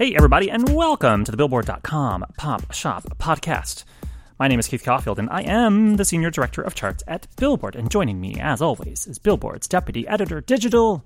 Hey, everybody, and welcome to the Billboard.com Pop Shop Podcast. My name is Keith Caulfield, and I am the Senior Director of Charts at Billboard. And joining me, as always, is Billboard's Deputy Editor Digital,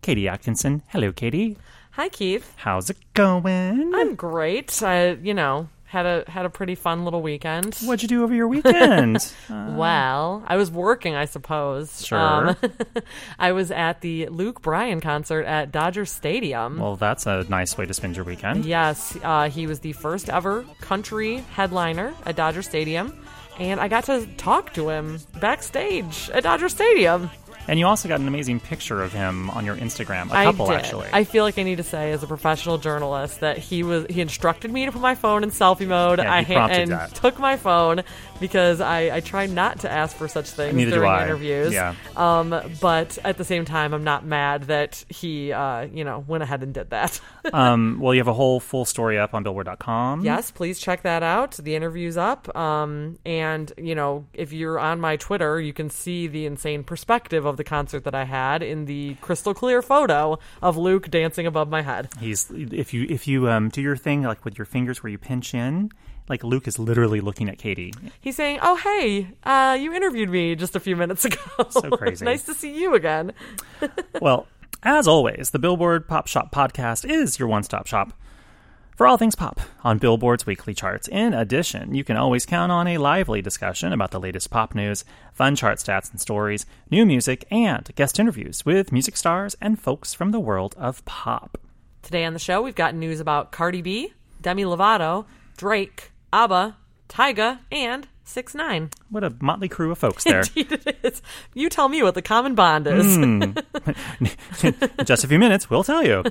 Katie Atkinson. Hello, Katie. Hi, Keith. How's it going? I'm great. I, you know, had a had a pretty fun little weekend. What'd you do over your weekend? uh, Well, I was working, I suppose. Um, Sure. I was at the Luke Bryan concert at Dodger Stadium. well, that's a nice way to spend your weekend. Yes, uh, he was the first ever country headliner at Dodger Stadium, and I got to talk to him backstage at Dodger Stadium. And you also got an amazing picture of him on your Instagram. A I couple, did. actually. I feel like I need to say, as a professional journalist, that he was he instructed me to put my phone in selfie mode. Yeah, I prompted and that. took my phone because I, I try not to ask for such things Neither do during I. interviews. Yeah. Um, but at the same time, I'm not mad that he uh, you know went ahead and did that. um, well, you have a whole full story up on Billboard.com. yes, please check that out. The interview's up. Um, and you know if you're on my Twitter, you can see the insane perspective of the concert that I had in the crystal clear photo of Luke dancing above my head. He's if you if you um, do your thing like with your fingers where you pinch in, like Luke is literally looking at Katie. He's saying, "Oh, hey, uh, you interviewed me just a few minutes ago. So crazy. nice to see you again." well, as always, the Billboard Pop Shop podcast is your one-stop shop for all things pop on Billboard's weekly charts. In addition, you can always count on a lively discussion about the latest pop news, fun chart stats and stories, new music, and guest interviews with music stars and folks from the world of pop. Today on the show, we've got news about Cardi B, Demi Lovato, Drake, ABBA, Tyga, and Six Nine. What a motley crew of folks there. it is. You tell me what the common bond is. In hmm. just a few minutes, we'll tell you.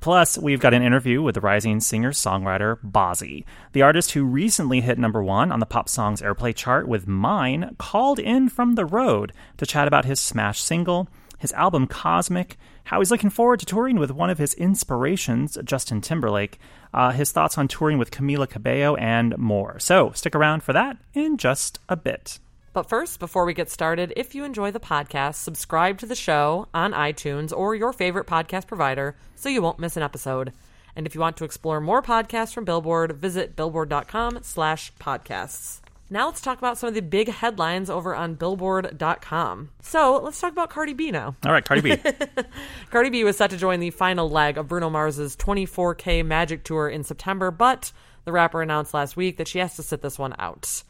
Plus, we've got an interview with the rising singer songwriter Bazzi. The artist who recently hit number one on the pop songs airplay chart with Mine called in from the road to chat about his smash single, his album Cosmic, how he's looking forward to touring with one of his inspirations, Justin Timberlake, uh, his thoughts on touring with Camila Cabello, and more. So stick around for that in just a bit. But first, before we get started, if you enjoy the podcast, subscribe to the show on iTunes or your favorite podcast provider so you won't miss an episode. And if you want to explore more podcasts from Billboard, visit billboard.com slash podcasts. Now let's talk about some of the big headlines over on billboard.com. So let's talk about Cardi B now. All right, Cardi B. Cardi B was set to join the final leg of Bruno Mars's 24K Magic Tour in September, but the rapper announced last week that she has to sit this one out.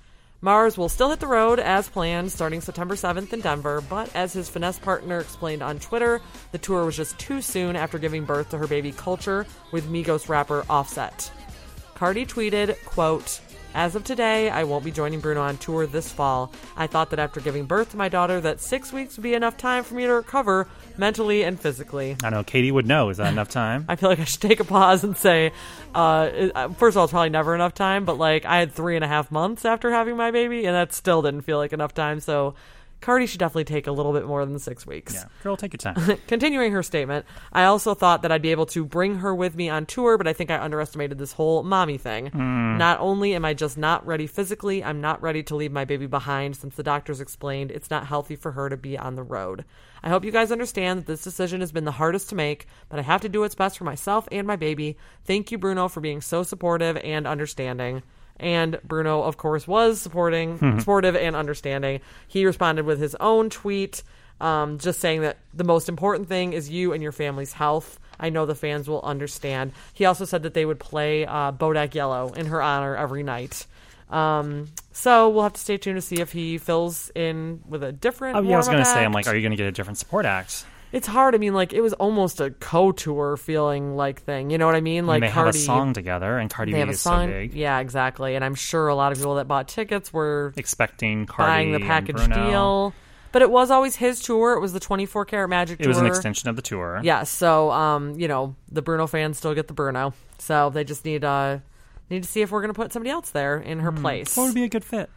Mars will still hit the road as planned starting September 7th in Denver, but as his finesse partner explained on Twitter, the tour was just too soon after giving birth to her baby Culture with Migos rapper Offset. Cardi tweeted, quote, as of today, I won't be joining Bruno on tour this fall. I thought that after giving birth to my daughter that six weeks would be enough time for me to recover mentally and physically. I know Katie would know. Is that enough time? I feel like I should take a pause and say, uh, uh, first of all, it's probably never enough time, but like I had three and a half months after having my baby, and that still didn't feel like enough time. So Cardi should definitely take a little bit more than six weeks. Yeah, girl, take your time. Continuing her statement, I also thought that I'd be able to bring her with me on tour, but I think I underestimated this whole mommy thing. Hmm. Not only am I just not ready physically, I'm not ready to leave my baby behind since the doctors explained it's not healthy for her to be on the road. I hope you guys understand that this decision has been the hardest to make, but I have to do what's best for myself and my baby. Thank you, Bruno, for being so supportive and understanding. And Bruno, of course, was supporting, supportive and understanding. He responded with his own tweet, um, just saying that the most important thing is you and your family's health. I know the fans will understand. He also said that they would play uh, Bodak Yellow in her honor every night. Um, so we'll have to stay tuned to see if he fills in with a different. Oh yeah, I was warm-up gonna say, I'm like, are you gonna get a different support act? It's hard. I mean, like it was almost a co-tour feeling like thing. You know what I mean? Like and they Cardi, have a song together, and Cardi They B is song. so big. Yeah, exactly. And I'm sure a lot of people that bought tickets were Expecting Cardi buying the package Bruno. deal. But it was always his tour. It was the 24 karat magic It tour. was an extension of the tour. Yeah, so um, you know, the Bruno fans still get the Bruno. So they just need uh need to see if we're gonna put somebody else there in her place. What would be a good fit?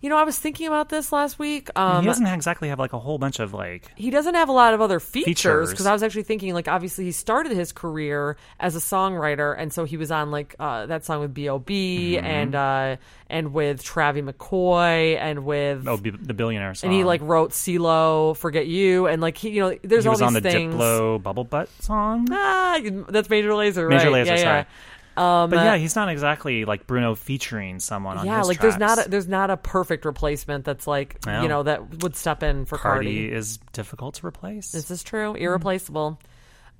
You know, I was thinking about this last week. Um, he doesn't exactly have like a whole bunch of like. he doesn't have a lot of other features because I was actually thinking like obviously he started his career as a songwriter and so he was on like uh, that song with B.O.B. Mm-hmm. and uh, and with Travie McCoy and with Oh, B- the billionaire song. and he like wrote CeeLo, Forget You and like he you know there's he all was these on the things. Diplo Bubble Butt song. Ah, that's Major Lazer, Major right? Lazer, yeah, sorry. Um, But yeah, he's not exactly like Bruno featuring someone on yeah, like there's not a, there's not a perfect replacement that's like you know that would step in for Cardi Cardi. is difficult to replace. This is true, irreplaceable.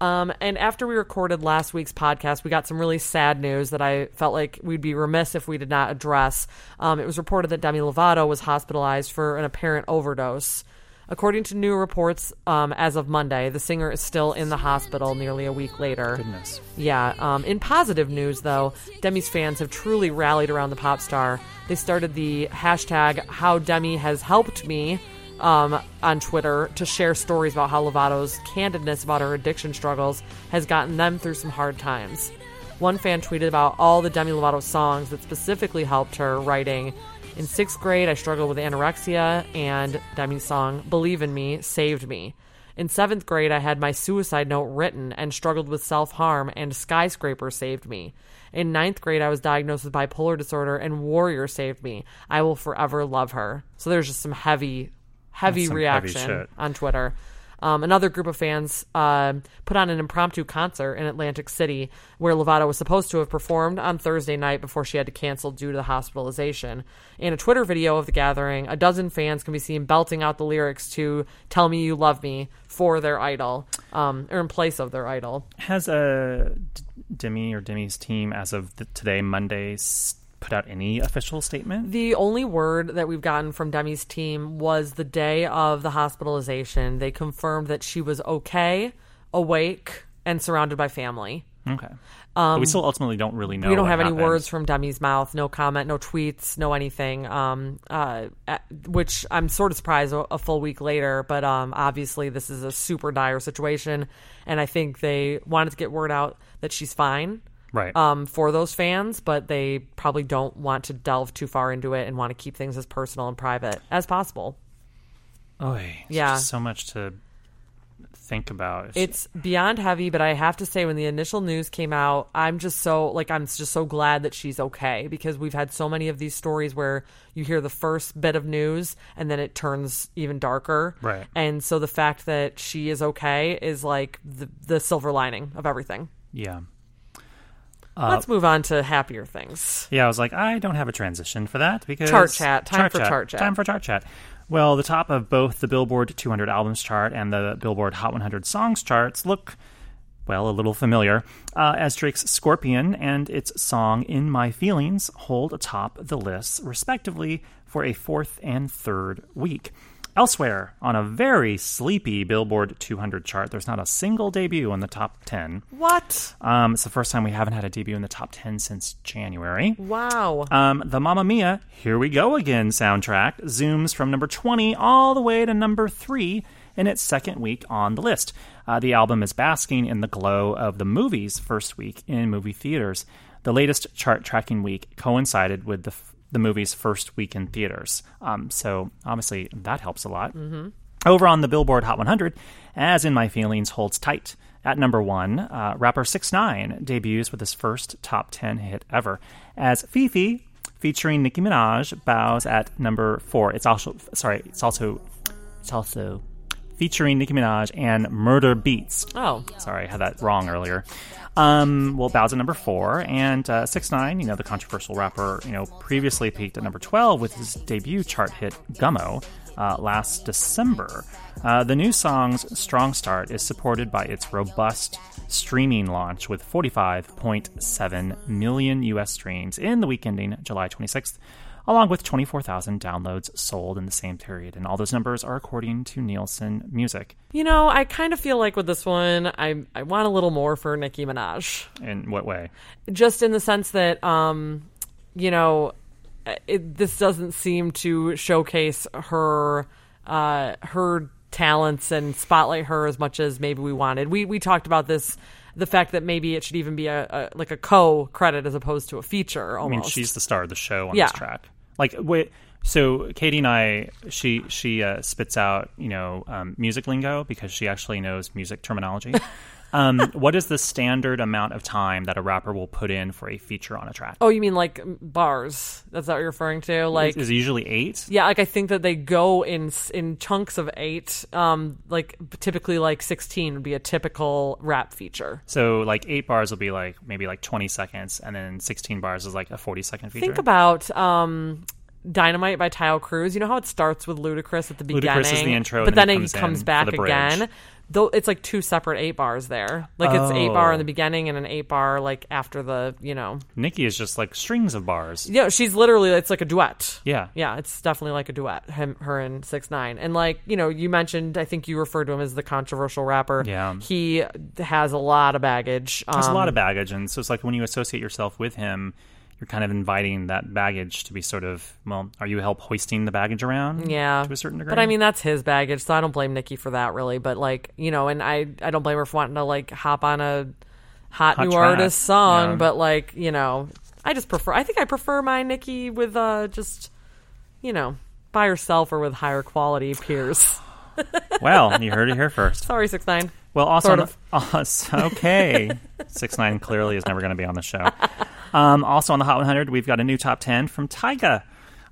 Um, and after we recorded last week's podcast, we got some really sad news that I felt like we'd be remiss if we did not address. Um, it was reported that Demi Lovato was hospitalized for an apparent overdose. According to new reports, um, as of Monday, the singer is still in the hospital nearly a week later. Goodness. Yeah. Um, in positive news, though, Demi's fans have truly rallied around the pop star. They started the hashtag How Demi Has Helped Me um, on Twitter to share stories about how Lovato's candidness about her addiction struggles has gotten them through some hard times. One fan tweeted about all the Demi Lovato songs that specifically helped her, writing, In sixth grade, I struggled with anorexia, and Demi's song, Believe in Me, saved me. In seventh grade, I had my suicide note written and struggled with self harm, and Skyscraper saved me. In ninth grade, I was diagnosed with bipolar disorder, and Warrior saved me. I will forever love her. So there's just some heavy, heavy some reaction shit. on Twitter. Um, another group of fans uh, put on an impromptu concert in Atlantic City where Lovato was supposed to have performed on Thursday night before she had to cancel due to the hospitalization. In a Twitter video of the gathering, a dozen fans can be seen belting out the lyrics to Tell Me You Love Me for their idol, um, or in place of their idol. Has uh, D- Demi or Demi's team, as of the, today, Monday, s- put out any official statement? The only word that we've gotten from Demi's team was the day of the hospitalization. They confirmed that she was okay, awake, and surrounded by family. Okay. but we still ultimately don't really know. Um, we don't have any words from Demi's mouth. No comment, no tweets, no anything. Um, uh, uh, which I'm sort of surprised a, a full week later. But um, obviously, this is a super dire situation, and I think they wanted to get word out that she's fine. Right. Um, for those fans, but they probably don't want to delve too far into it and want to keep things as personal and private as possible. It's yeah. just so much to think about. It's beyond heavy, but I have to say, when the initial news came out, I'm just so like I'm just so glad that she's okay because we've had so many of these stories where you hear the first bit of news and then it turns even darker. Right. And so the fact that she is okay is like the the silver lining of everything. yeah. Let's move on to happier things. Yeah, I was like, I don't have a transition for that because Chart chat. Time for chart chat. Time for chart chat. Well, the top of both the Billboard 200 albums chart and the Billboard Hot 100 songs charts look, well, a little familiar, uh, as Drake's Scorpion and its song In My Feelings hold atop the lists, respectively, for a fourth and third week. Elsewhere, on a very sleepy Billboard 200 chart, there's not a single debut in the top 10. What? Um, it's the first time we haven't had a debut in the top 10 since January. Wow. Um, the Mamma Mia, Here We Go Again soundtrack zooms from number 20 all the way to number 3 in its second week on the list. Uh, the album is basking in the glow of the movie's first week in movie theaters. The latest chart tracking week coincided with the, f- the movie's first week in theaters. Um, so obviously that helps a lot. Over on the Billboard Hot 100, As In My Feelings holds tight. At number one, uh, rapper 6 9 debuts with his first top 10 hit ever. As FEFE, featuring Nicki Minaj, bows at number four. It's also, sorry, it's also, it's also featuring Nicki Minaj and Murda Beatz. oh. Sorry, I had that wrong earlier. Um, well, bows at number four, and uh, six nine. You know, the controversial rapper, you know, previously peaked at number twelve with his debut chart hit "Gummo" uh, last December. Uh, the new song's strong start is supported by its robust streaming launch with 45.7 million U.S. streams in the week ending July 26th along with 24,000 downloads sold in the same period. And all those numbers are according to Nielsen Music. You know, I kind of feel like with this one, I I want a little more for Nicki Minaj. In what way? just in the sense that um you know it, this doesn't seem to showcase her uh her talents and spotlight her as much as maybe we wanted we we talked about this the fact that maybe it should even be a, a like a co credit as opposed to a feature Almost. I mean, she's the star of the show on Yeah. this track. Like, wait, so Katie and I, she she uh, spits out you know um, music lingo because she actually knows music terminology. um, what is the standard amount of time that a rapper will put in for a feature on a track? Oh, you mean like bars? That's what you're referring to? Like, is, is it usually eight? Yeah, like I think that they go in in chunks of eight. Um, like typically like sixteen would be a typical rap feature. So like eight bars will be like maybe like twenty seconds, and then sixteen bars is like a forty second feature. Think about um, Dynamite by Taio Cruz. You know how it starts with Ludacris at the beginning, Ludacris is the intro, but then then he he comes comes back for the bridge. again. Though it's like two separate eight bars there. Like it's eight bar in the Oh. beginning and an eight bar like after the you know. Nicki is just like strings of bars. Yeah, she's literally it's like a duet. Yeah. Yeah, it's definitely like a duet. Him, her, and six nine, and like you know, you mentioned. I think you referred to him as the controversial rapper. Yeah. he has a lot of baggage. There's a Um, lot of baggage, and so it's like when you associate yourself with him, you're kind of inviting that baggage to be sort of well, are you help hoisting the baggage around? Yeah, to a certain degree. But I mean, that's his baggage, so I don't blame Nicki for that, really. But like, you know, and I, I don't blame her for wanting to like hop on a hot, Hot new track, artist song. yeah. But like, you know, I just prefer. I think I prefer my Nicki with uh just, you know, by herself or with higher quality peers. well, you heard it here first. Sorry, six nine. Well, also, Sort the- uh, okay, six nine clearly is never going to be on the show. Um, also on the Hot 100, we've got a new top 10 from Tyga.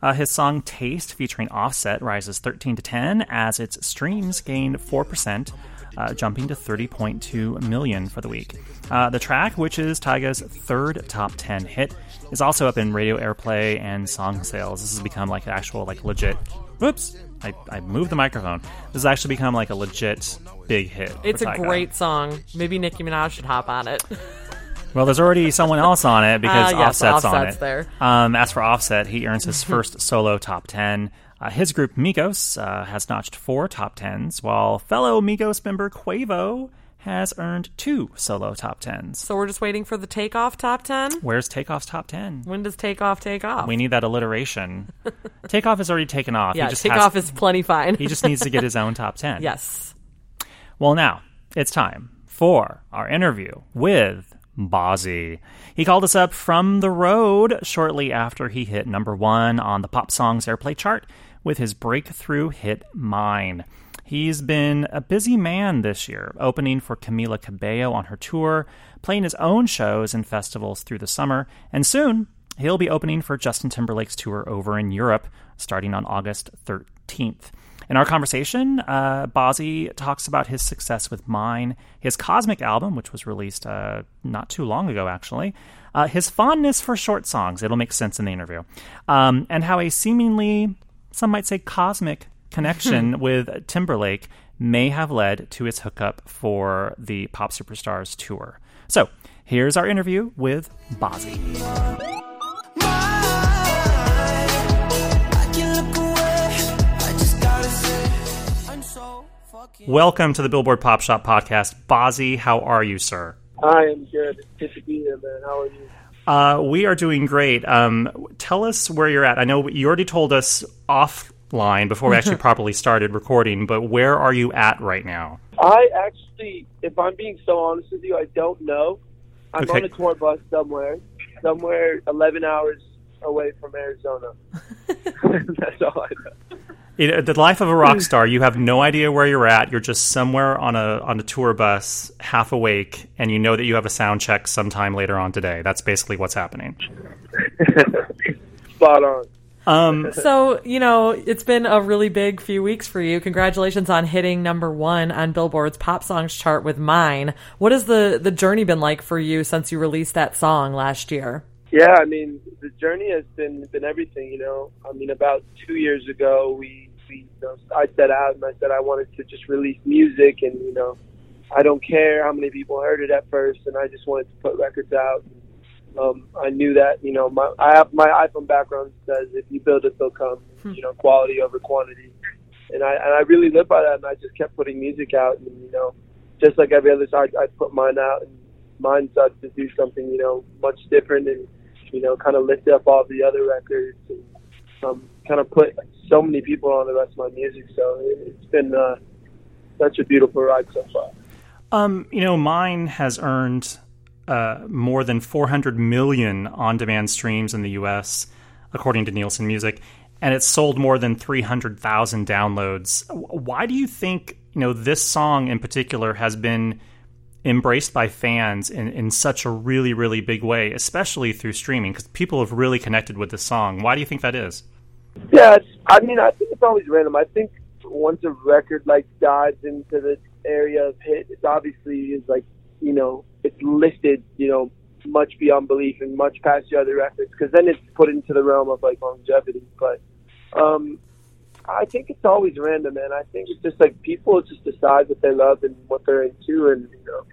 Uh, his song "Taste" featuring Offset rises 13 to 10 as its streams gain four percent, uh, jumping to 30.2 million for the week. Uh, the track, which is Tyga's third top 10 hit, is also up in radio airplay and song sales. This has become like actual, like legit. Whoops! I, I moved the microphone. This has actually become like a legit big hit. It's a great song. Maybe Nicki Minaj should hop on it. Well, there's already someone else on it because Ah, yes, Offset's, on Offset's it. there. Um, as for Offset, he earns his first solo top 10. Uh, his group Migos uh, has notched four top 10s, while fellow Migos member Quavo has earned two solo top 10s. So we're just waiting for the takeoff top ten. Where's Takeoff's top 10? When does takeoff take off? We need that alliteration. Takeoff has already taken off. yeah, he just takeoff has, is plenty fine. He just needs to get his own top 10. yes. Well, now it's time for our interview with Bazzi. He called us up from the road shortly after he hit number one on the Pop Songs Airplay chart with his breakthrough hit Mine. He's been a busy man this year, opening for Camila Cabello on her tour, playing his own shows and festivals through the summer, and soon he'll be opening for Justin Timberlake's tour over in Europe starting on August 13th. In our conversation, uh, Bazzi talks about his success with Mine, his Cosmic album, which was released uh, not too long ago, actually, uh, his fondness for short songs, it'll make sense in the interview, um, and how a seemingly, some might say, cosmic connection with Timberlake may have led to his hookup for the Pop Superstars tour. So, here's our interview with Bazzi. Welcome to the Billboard Pop Shop podcast. Bazzi, how are you, sir? I am good. Good to be here, man. How are you? Uh, we are doing great. Um, tell us where you're at. I know you already told us offline before we actually properly started recording, but where are you at right now? I actually, if I'm being so honest with you, I don't know. I'm Okay. on a tour bus somewhere, somewhere 11 hours away from Arizona. That's all I know. It, uh, the life of a rock star. You have no idea where you're at. You're just somewhere on a on a tour bus, half awake, and you know that you have a sound check sometime later on today. That's basically what's happening. Spot on. Um, So, you know, it's been a really big few weeks for you. Congratulations on hitting number one on Billboard's pop songs chart with Mine. What has the, the journey been like for you since you released that song last year? Yeah, I mean, the journey has been been everything. You know, I mean, about two years ago, we we you know, I set out and I said I wanted to just release music, and you know, I don't care how many people heard it at first, and I just wanted to put records out. Um, I knew that you know my I have my iPhone background says if you build it, they'll come. You know, quality over quantity, and I and I really live by that. And I just kept putting music out, and you know, just like every other side, I put mine out, and mine started to do something you know much different, and you know, kind of lift up all the other records, and um, kind of put so many people on the rest of my music. So it, it's been uh, such a beautiful ride so far. Um, you know, mine has earned uh, more than 400 million on-demand streams in the U.S. according to Nielsen Music, and it's sold more than 300,000 downloads. Why do you think, you know, this song in particular has been embraced by fans in, in such a really, really big way, especially through streaming? Because people have really connected with this song. Why do you think that is? Yeah, I mean, I think it's always random. I think once a record like dives into the area of hit, it's obviously is like, you know, it's listed, you know, much beyond belief and much past the other records because then it's put into the realm of like longevity. But um, I think it's always random, man. I think it's just like people just decide what they love and what they're into, and you know,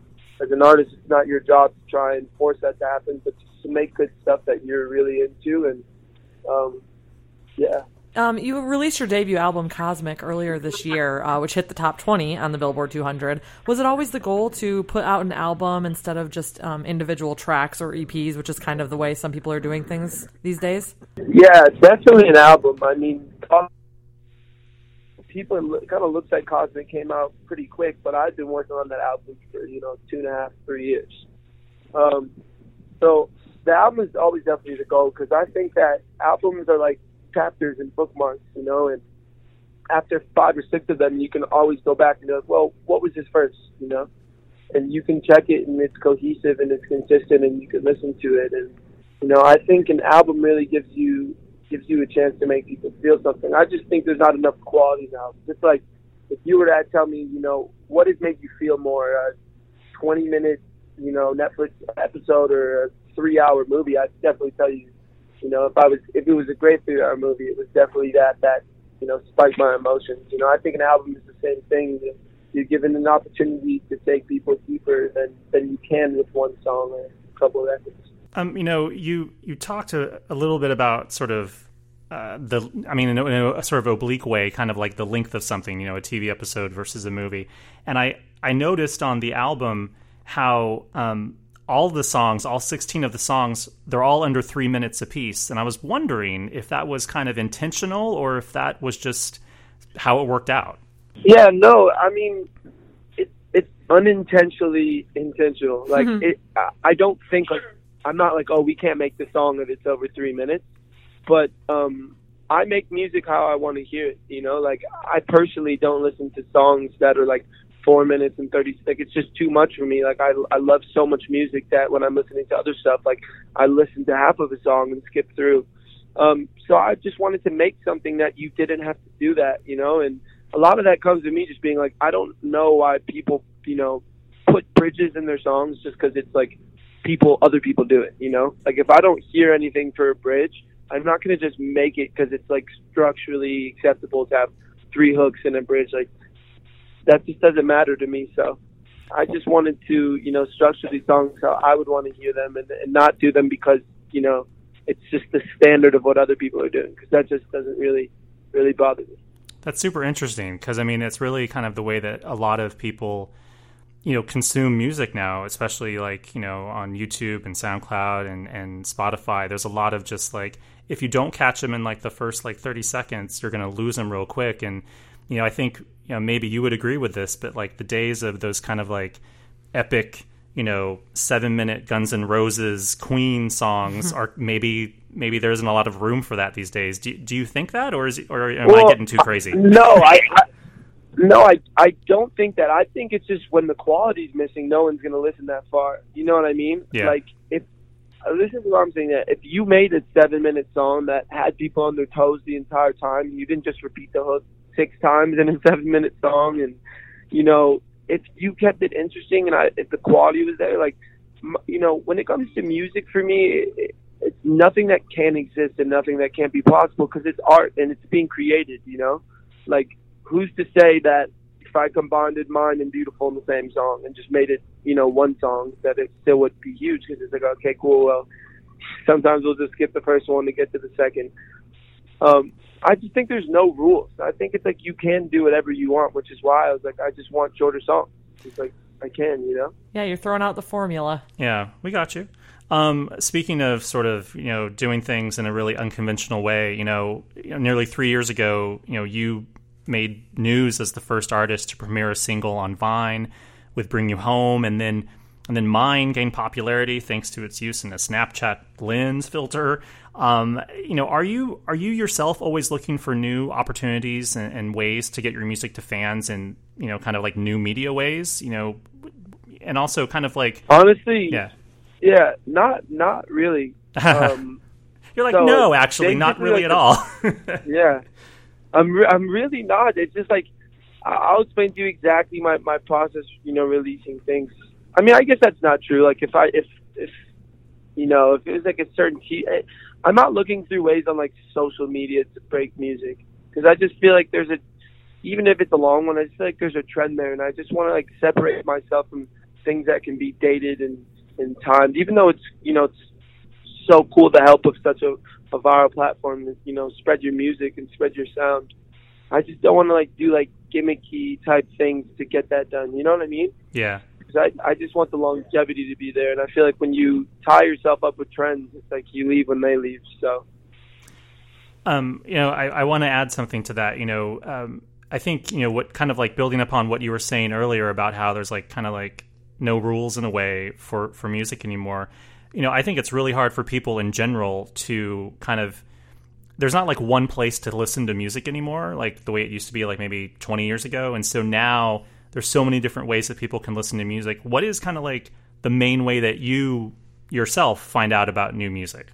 as an artist, it's not your job to try and force that to happen, but just to make good stuff that you're really into, and um, yeah. Um, you released your debut album Cosmic earlier this year, uh, which hit the top 20 on the Billboard 200. Was it always the goal to put out an album instead of just um, individual tracks or EPs, which is kind of the way some people are doing things these days? Yeah, definitely an album. I mean, people kind of looks like Cosmic came out pretty quick, but I've been working on that album for you know two and a half, three years. Um, so the album is always definitely the goal because I think that albums are like chapters and bookmarks, you know, and after five or six of them, you can always go back and go, well, what was this first, you know? And you can check it and it's cohesive and it's consistent and you can listen to it. And, you know, I think an album really gives you, gives you a chance to make people feel something. I just think there's not enough quality now. It's like, if you were to tell me, you know, what has made you feel more, a 20 minute, you know, Netflix episode or a three hour movie, I'd definitely tell you you know, if I was if it was a great three hour movie, it was definitely that that you know spiked my emotions. You know, I think an album is the same thing. You're given an opportunity to take people deeper than than you can with one song or a couple of records. Um, you know, you you talked a, a little bit about sort of uh, the I mean in a, in a, sort of oblique way, kind of like the length of something, you know, a TV episode versus a movie. And I I noticed on the album how um, all the songs, all 16 of the songs, they're all under three minutes apiece. And I was wondering if that was kind of intentional or if that was just how it worked out. Yeah, no, I mean, it, it's unintentionally intentional. Like, mm-hmm. it, I don't think, like, I'm not like, oh, we can't make the song if it's over three minutes. But, um, I make music how I want to hear it, you know? Like, I personally don't listen to songs that are like four minutes and 30 like it's just too much for me. Like i i love so much music that when i'm listening to other stuff like i listen to half of a song and skip through. Um so i just wanted to make something that you didn't have to do that you know? And a lot of that comes to me just being like i don't know why people you know put bridges in their songs just because it's like people other people do it you know? Like if i don't hear anything for a bridge i'm not going to just make it because it's like structurally acceptable to have three hooks in a bridge. Like that just doesn't matter to me. So I just wanted to, you know, structure these songs how I would want to hear them and, and not do them because, you know, it's just the standard of what other people are doing because that just doesn't really, really bother me. That's super interesting because I mean, it's really kind of the way that a lot of people, you know, consume music now, especially like, you know, on YouTube and SoundCloud and, and Spotify. There's a lot of just like, if you don't catch them in like the first like 30 seconds, you're going to lose them real quick. And, you know, I think you know maybe you would agree with this, but like the days of those kind of like epic, you know, seven minute Guns N' Roses Queen songs are maybe maybe there isn't a lot of room for that these days. Do do you think that, or is or am well, I getting too crazy? No, I, I no, I I don't think that. I think it's just when the quality's missing, no one's gonna listen that far. You know what I mean? Yeah. Like if uh, this is what I'm saying. That if you made a seven minute song that had people on their toes the entire time, and you didn't just repeat the hook six times in a seven minute song. And you know if you kept it interesting and I, if the quality was there like you know when it comes to music for me it, it's nothing that can exist and nothing that can't be possible because it's art and it's being created you know? Like who's to say that if I combined Mine and Beautiful in the same song and just made it you know one song that it still would be huge because it's like okay cool well sometimes we'll just skip the first one to get to the second um, I just think there's no rules. I think it's like you can do whatever you want, which is why I was like, I just want shorter songs. It's like I can, you know. Yeah, you're throwing out the formula. Yeah, we got you. Um, speaking of sort of you know doing things in a really unconventional way, you know, nearly three years ago, you know, you made news as the first artist to premiere a single on Vine with "Bring You Home," and then and then mine gained popularity thanks to its use in a Snapchat lens filter. Um, you know, are you are you yourself always looking for new opportunities and, and ways to get your music to fans and you know, kind of like new media ways? You know, and also kind of like honestly, yeah, yeah, not not really. Um, You're like, so no, actually, not really like, at all. yeah, I'm re- I'm really not. It's just like I- I'll explain to you exactly my my process. You know, releasing things. I mean, I guess that's not true. Like if I if if you know if it was like a certain key, I'm not looking through ways on like social media to break music because I just feel like there's a even if it's a long one, I just feel like there's a trend there, and I just want to like separate myself from things that can be dated and and timed. Even though it's you know it's so cool the help of such a, a viral platform to you know spread your music and spread your sound. I just don't want to like do like gimmicky type things to get that done. You know what I mean? yeah. Because I I just want the longevity to be there, and I feel like when you tie yourself up with trends, it's like you leave when they leave. So Um, you know, I, I want to add something to that. You know, um, I think you know what kind of like building upon what you were saying earlier about how there's like kind of like no rules in a way for for music anymore. You know, I think it's really hard for people in general to kind of. There's not like one place to listen to music anymore, like the way it used to be, like maybe 20 years ago. And so now there's so many different ways that people can listen to music. What is kind of like the main way that you yourself find out about new music?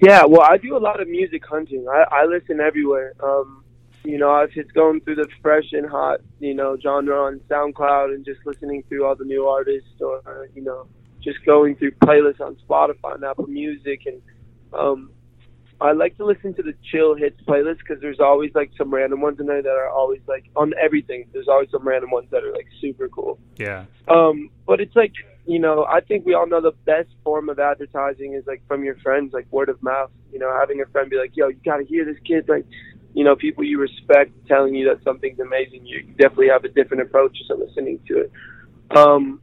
Yeah, well, I do a lot of music hunting. I, I listen everywhere. Um, you know, if it's going through the fresh and hot, you know, genre on SoundCloud and just listening through all the new artists, or you know, just going through playlists on Spotify and Apple Music, and um, I like to listen to the chill hits playlist because there's always like some random ones in there that are always like on everything. There's always some random ones that are like super cool. Yeah. Um, but it's like, you know, I think we all know the best form of advertising is like from your friends, like word of mouth. You know, having a friend be like, "Yo, you gotta hear this kid." Like, you know, people you respect telling you that something's amazing. You definitely have a different approach to listening to it. Um,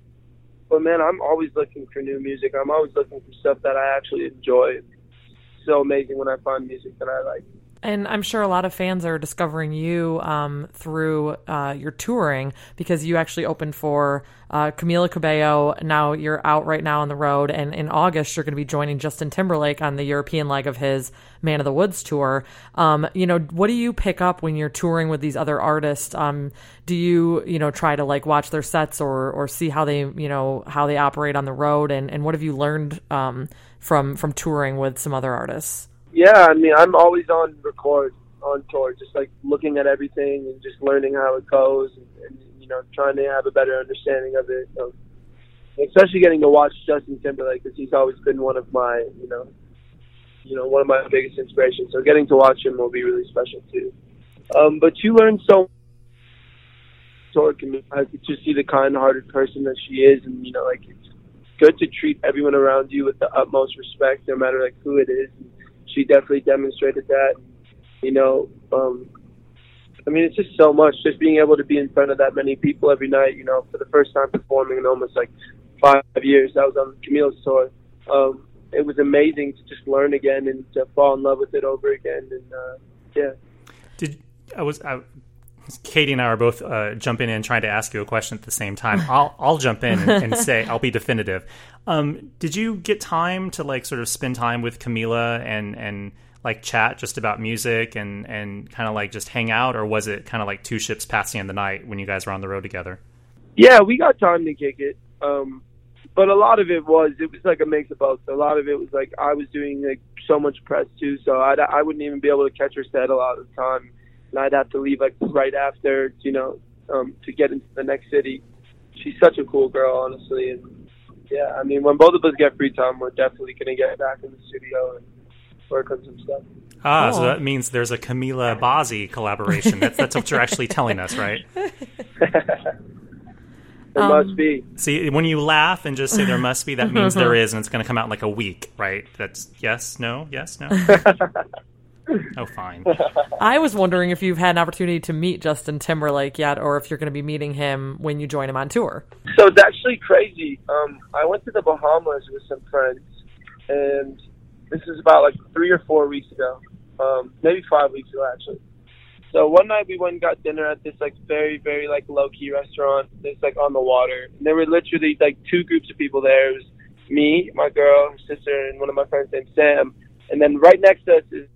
but man, I'm always looking for new music. I'm always looking for stuff that I actually enjoy. So amazing when I find music that I like. And I'm sure a lot of fans are discovering you um, through uh, your touring because you actually opened for uh, Camila Cabello. Now you're out right now on the road, and in August you're going to be joining Justin Timberlake on the European leg of his Man of the Woods tour. Um, you know, what do you pick up when you're touring with these other artists? Um, do you you know try to like watch their sets or or see how they you know how they operate on the road, and and what have you learned um, from from touring with some other artists? Yeah, I mean, I'm always on record on tour, just like looking at everything and just learning how it goes, and, and you know, trying to have a better understanding of it. Um, especially getting to watch Justin Timberlake because he's always been one of my, you know, you know, one of my biggest inspirations. So getting to watch him will be really special too. Um, but you learn so. Tour can could just see the kind-hearted person that she is, and you know, like it's good to treat everyone around you with the utmost respect, no matter like who it is. And she definitely demonstrated that. You know, um, I mean, it's just so much. Just being able to be in front of that many people every night. You know, for the first time performing in almost like five years. I was on Camille's tour. Um, it was amazing to just learn again and to fall in love with it over again. And uh, yeah. Did I was I, Katie and I are both uh, jumping in trying to ask you a question at the same time. I'll I'll jump in and, say I'll be definitive. Um, did you get time to like sort of spend time with Camila and and like chat just about music and and kind of like just hang out, or was it kind of like two ships passing in the night when you guys were on the road together? Yeah, we got time to kick it. Um, but a lot of it was it was like a mix of both. A lot of it was like I was doing like so much press too, so I I wouldn't even be able to catch her set a lot of the time, and I'd have to leave like right after, you know, um, to get into the next city. She's such a cool girl, honestly, and yeah, I mean, when both of us get free time, we're definitely gonna get back in the studio and work on some stuff. Ah, so that means there's a Camila Bazzi collaboration. That's that's what you're actually telling us, right? There Um, must be. See, when you laugh and just say there must be, that means there is, and it's going to come out in like a week, right? That's yes, no, yes, no. Oh, fine. I was wondering if you've had an opportunity to meet Justin Timberlake yet, or if you're going to be meeting him when you join him on tour. So it's actually crazy. Um, I went to the Bahamas with some friends, and this is about like three or four weeks ago, um, maybe five weeks ago actually. So one night we went and got dinner at this like very very like low key restaurant. It's like on the water. And there were literally like two groups of people there. It was me, my girl, her sister, and one of my friends named Sam. And then right next to us is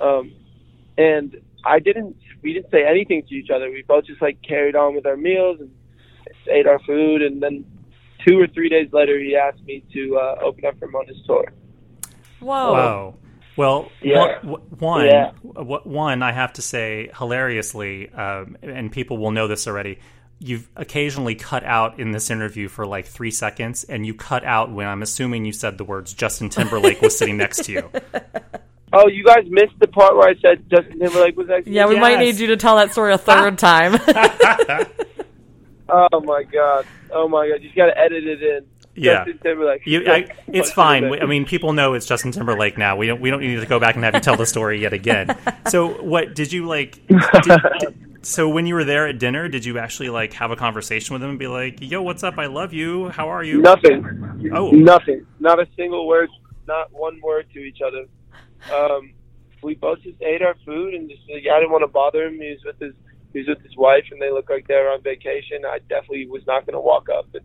um, and I didn't we didn't say anything to each other. We both just like carried on with our meals and ate our food. And then two or three days later, he asked me to uh, open up for Mona's tour. Whoa. Wow. Well, Yeah. one, one, Yeah. one, I have to say, hilariously, um, and people will know this already. You've occasionally cut out in this interview for like three seconds, and you cut out when I'm assuming you said the words Justin Timberlake was sitting next to you. Oh, you guys missed the part where I said Justin Timberlake was next to Yeah, me? we might need you to tell that story a third time. Oh my god! Oh my god! You just gotta edit it in. Yeah. Justin Timberlake. You, I, it's fine. We- I mean, people know it's Justin Timberlake now. We don't. We don't need to go back and have you tell the story yet again. So, what did you like? Did, did- so, when you were there at dinner, did you actually like have a conversation with him and be like, "Yo, what's up? I love you. How are you?" nothing. Oh. nothing. Not a single word. Not one word to each other. Um, we both just ate our food and just like, I didn't want to bother him. He was with his he was with his wife and they looked like they were on vacation. I definitely was not going to walk up and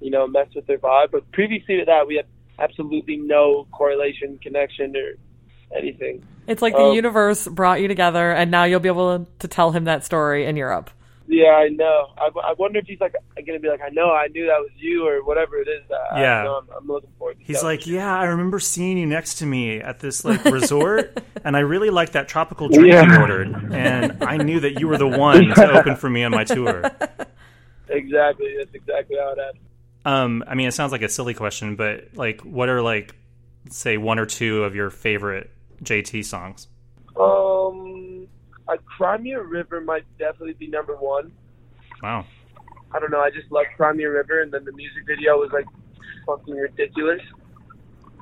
you know mess with their vibe. But previously to that, we had absolutely no correlation, connection, or anything. it's like the Um, universe brought you together, and now you'll be able to tell him that story in Europe. Yeah, I know. I, I wonder if he's like going to be like, I know, I knew that was you, or whatever it is. I, Yeah. I know, I'm, I'm looking forward. to He's telling like, "Yeah, I remember seeing you next to me at this like resort, and I really liked that tropical drink you ordered, and I knew that you were the one to open for me on my tour." Exactly. That's exactly how it happened. Um, I mean, it sounds like a silly question, but like, what are like, say, one or two of your favorite JT songs? A Cry Me a River might definitely be number one. Wow. I don't know. I just love Cry Me a River, and then the music video was like fucking ridiculous.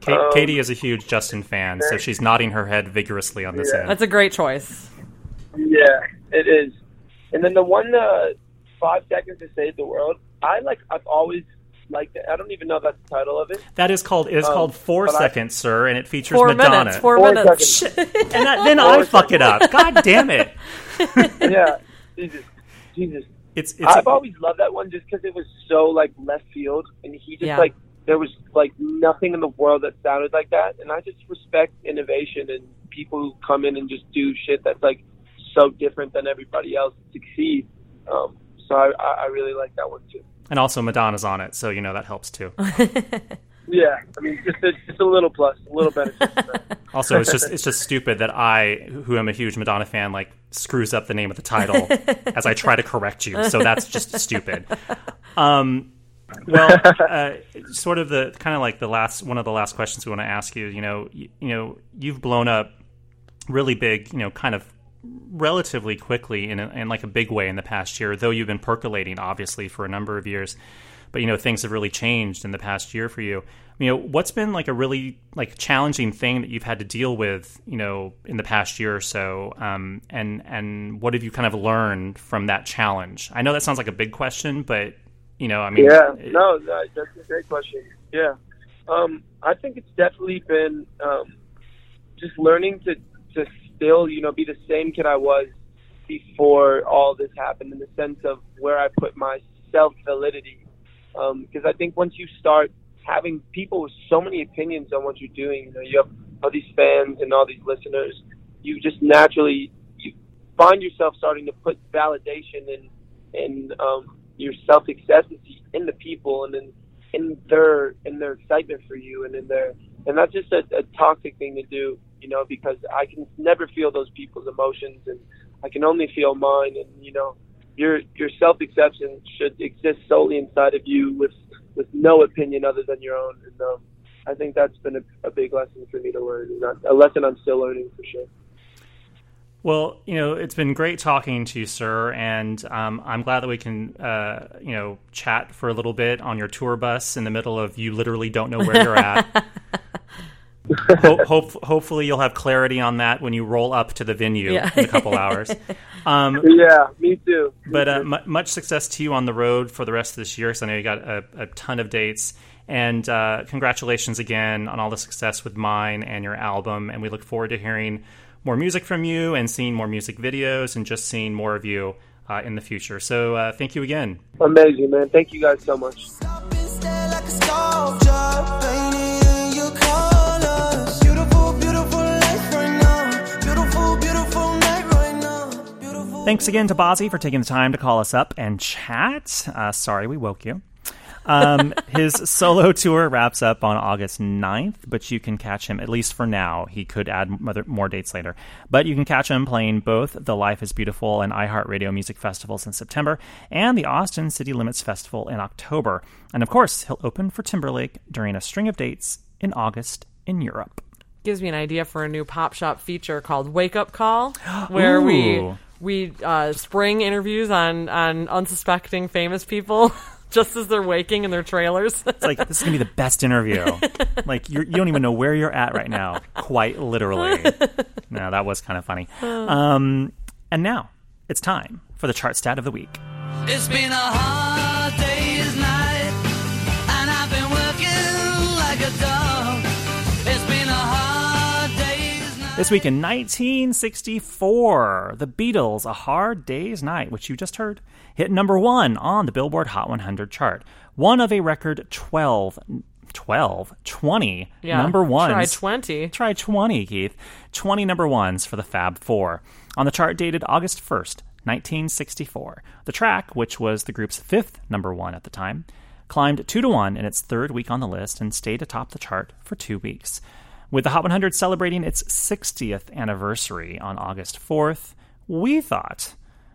Ka- Um, Katie is a huge Justin fan, so she's nodding her head vigorously on this Yeah. end. That's a great choice. Yeah, it is. And then the one, uh, Five Seconds to Save the World. I like. I've always liked it. I don't even know if that's the title of it. That is called it is Um, called Four but I- Seconds, sir, and it features Four Madonna. minutes. Four, Four minutes. seconds. and that, then I Four fuck it up. God damn it! yeah, Jesus, Jesus. It's it's I've always loved that one just because it was so like left field, and he just Yeah. like there was like nothing in the world that sounded like that, and I just respect innovation and people who come in and just do shit that's like so different than everybody else and succeed. Um, so I, I I really like that one too. And also Madonna's on it, so you know that helps too. Yeah, I mean just a, just a little plus, a little benefit. Also, it's just it's just stupid that I, who am a huge Madonna fan, like screws up the name of the title as I try to correct you. So that's just stupid. Um, well, uh, sort of the kind of like the last one of the last questions we want to ask you. You know, you, you know, you've blown up really big. You know, kind of relatively quickly in, a, in like a big way in the past year. Though you've been percolating, obviously, for a number of years. But you know, things have really changed in the past year for you. You know, what's been like a really like challenging thing that you've had to deal with, you know, in the past year or so, um, and and what have you kind of learned from that challenge? I know that sounds like a big question, but you know, I mean, yeah, no, that's a great question. Yeah, um, I think it's definitely been um, just learning to to still, you know, be the same kid I was before all this happened, in the sense of where I put my self validity. Because I think once you start having people with so many opinions on what you're doing, you know, you have all these fans and all these listeners, you just naturally you find yourself starting to put validation in in um, your self acceptancy in the people and in in their in their excitement for you and in their and that's just a, a toxic thing to do, you know, because I can never feel those people's emotions and I can only feel mine and you know your your self acceptance should exist solely inside of you with with no opinion other than your own and um, I think that's been a, a big lesson for me to learn and that, a lesson I'm still learning for sure. Well, you know, it's been great talking to you, sir, and um, I'm glad that we can, uh, you know, chat for a little bit on your tour bus in the middle of you literally don't know where you're at. Ho- hope, hopefully, you'll have clarity on that when you roll up to the venue Yeah. in a couple hours. Um, Yeah, me too. Me but uh, too. mu much success to you on the road for the rest of this year. Because I know you got a, a ton of dates. And uh, congratulations again on all the success with mine and your album. And we look forward to hearing more music from you and seeing more music videos and just seeing more of you uh, in the future. So uh, thank you again. Amazing, man. Thank you guys so much. Thanks again to Bazzi for taking the time to call us up and chat. Uh, sorry we woke you. Um, his solo tour wraps up on August 9th, but you can catch him, at least for now. He could add mother- more dates later. But you can catch him playing both the Life is Beautiful and iHeartRadio Music Festivals in September and the Austin City Limits Festival in October. And of course, he'll open for Timberlake during a string of dates in August in Europe. gives me an idea for a new pop shop feature called Wake Up Call, where Ooh. we uh, spring interviews on on unsuspecting famous people just as they're waking in their trailers. It's like this is gonna be the best interview. Like you're, you don't even know where you're at right now, quite literally. No, that was kind of funny. Um, and now it's time for the chart stat of the week. It's been a hard day's night, and I've been working like a dog. This week in 1964, the Beatles, "A Hard Day's Night," which you just heard, hit number one on the Billboard Hot 100 chart, one of a record 12, 12, 20 number ones. Try twenty. Try 20, Keith. 20 number ones for the Fab Four. On the chart dated August 1st, 1964. The track, which was the group's fifth number one at the time, climbed 2 to 1 in its third week on the list and stayed atop the chart for two weeks. With the Hot 100 celebrating its 60th anniversary on August 4th, we thought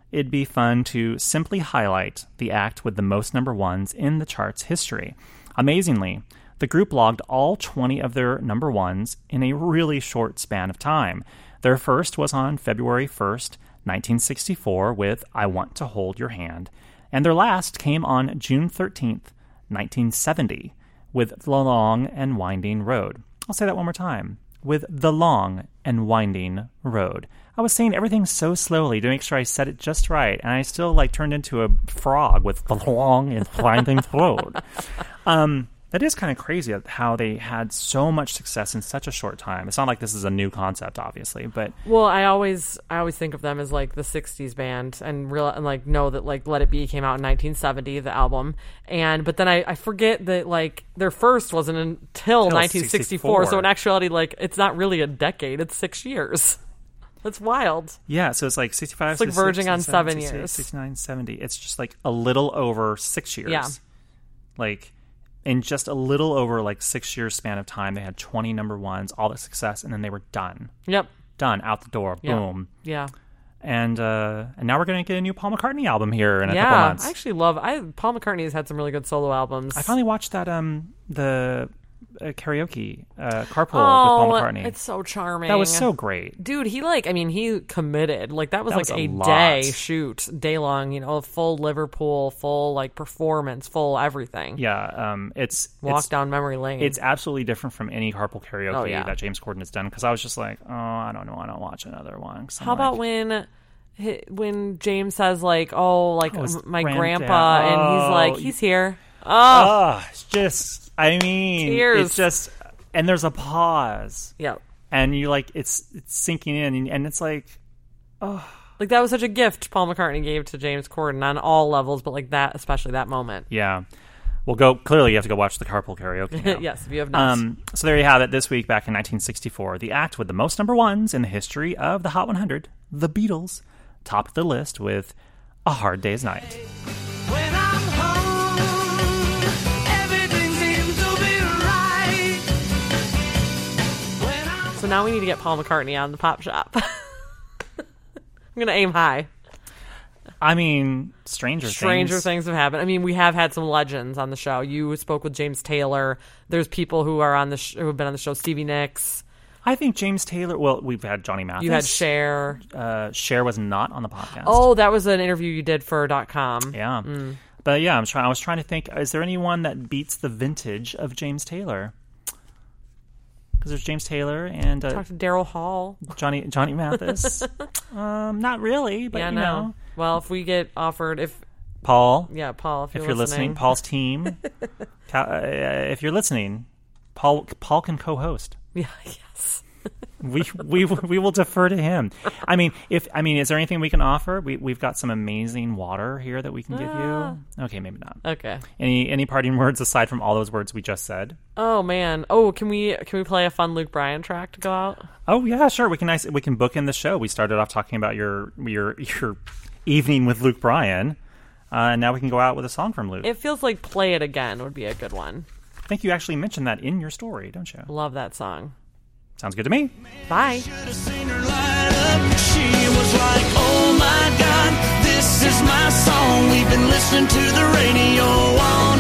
it'd be fun to simply highlight the act with the most number ones in the chart's history. Amazingly, the group logged all 20 of their number ones in a really short span of time. Their first was on February 1st, 1964, with I Want to Hold Your Hand, and their last came on June 13th, 1970, with The Long and Winding Road. I'll say that one more time. With The Long and Winding Road. I was saying everything so slowly to make sure I said it just right, and I still like turned into a frog with The Long and Winding Road. Um, that is kind of crazy how they had so much success in such a short time. It's not like this is a new concept, obviously, but Well, I always I always think of them as like the '60s band, and real and like know that like Let It Be came out in 1970, the album, and but then I, I forget that like their first wasn't until 1964. So in actuality, like it's not really a decade; it's six years. That's wild. Yeah, so it's like 65, It's like 66, verging on 67, seven years. 69, 70. It's just like a little over six years. Yeah. Like, in just a little over like six years span of time, they had 20 number ones, all the success, and then they were done. Yep. Done, out the door, Yeah. boom. Yeah. And uh, and now we're going to get a new Paul McCartney album here in a couple Yeah. months. I actually love. I Paul McCartney has had some really good solo albums. I finally watched that, um, the uh, karaoke, uh, Carpool with oh, Paul McCartney. it's so charming. that was so great. dude he like i mean he committed like that was That like was a a, day shoot day long you know full liverpool full like performance full everything Yeah, um, it's walk it's, down memory lane it's absolutely different from any carpool karaoke Oh, yeah. that James Corden has done because I was just like, oh, I don't know, I don't watch another one. how about when when james says like oh like Oh, my granddad. grandpa and he's Oh, like he's here oh Ah, it's just, I mean, Tears. it's just, and there's a pause, yeah and you like, it's it's sinking in, and, and it's like, oh like that was such a gift paul mccartney gave to james corden on all levels but like that especially that moment yeah. Well, go clearly. You have to go watch the carpool karaoke. yes if you have not Um, so there you have it. This week, back in 1964, the act with the most number ones in the history of the Hot 100, the Beatles, topped the list with "A Hard Day's Night." So now we need to get paul mccartney on the pop shop i'm gonna aim high I mean, Stranger, stranger things. things have happened. I mean, we have had some legends on the show. You spoke with James Taylor. There's people who are on the sh- who have been on the show. Stevie Nicks. I think James Taylor. Well, we've had Johnny Mathis. You had Cher. Uh, Cher was not on the podcast. Oh, that was an interview you did for .com. yeah. Mm. But yeah, I'm trying. I was trying to think. Is there anyone that beats the vintage of James Taylor? Because there's James Taylor and uh, Talked to Daryl Hall. Johnny Johnny Mathis. um, not really, but yeah, you no. know, Well, if we get offered, if Paul. yeah, Paul, if you're, if you're listening, Paul's team. Uh, if you're listening, Paul Paul can co-host. Yeah, yes. We we we will defer to him. I mean, if I mean, is there anything we can offer? We we've got some amazing water here that we can give Ah. you. Okay, maybe not. Okay. Any any parting words aside from all those words we just said? Oh man. Oh, can we can we play a fun Luke Bryan track to go out? Oh yeah, sure. We can nice. We can book in the show. We started off talking about your your your evening with Luke Bryan, uh, and now we can go out with a song from Luke. It feels like "Play It Again" would be a good one. I think you actually mentioned that in your story, don't you? Love that song. Sounds good to me. Bye. Should've seen her light up. She was like, oh my god, this is my song. We've been listening to the radio all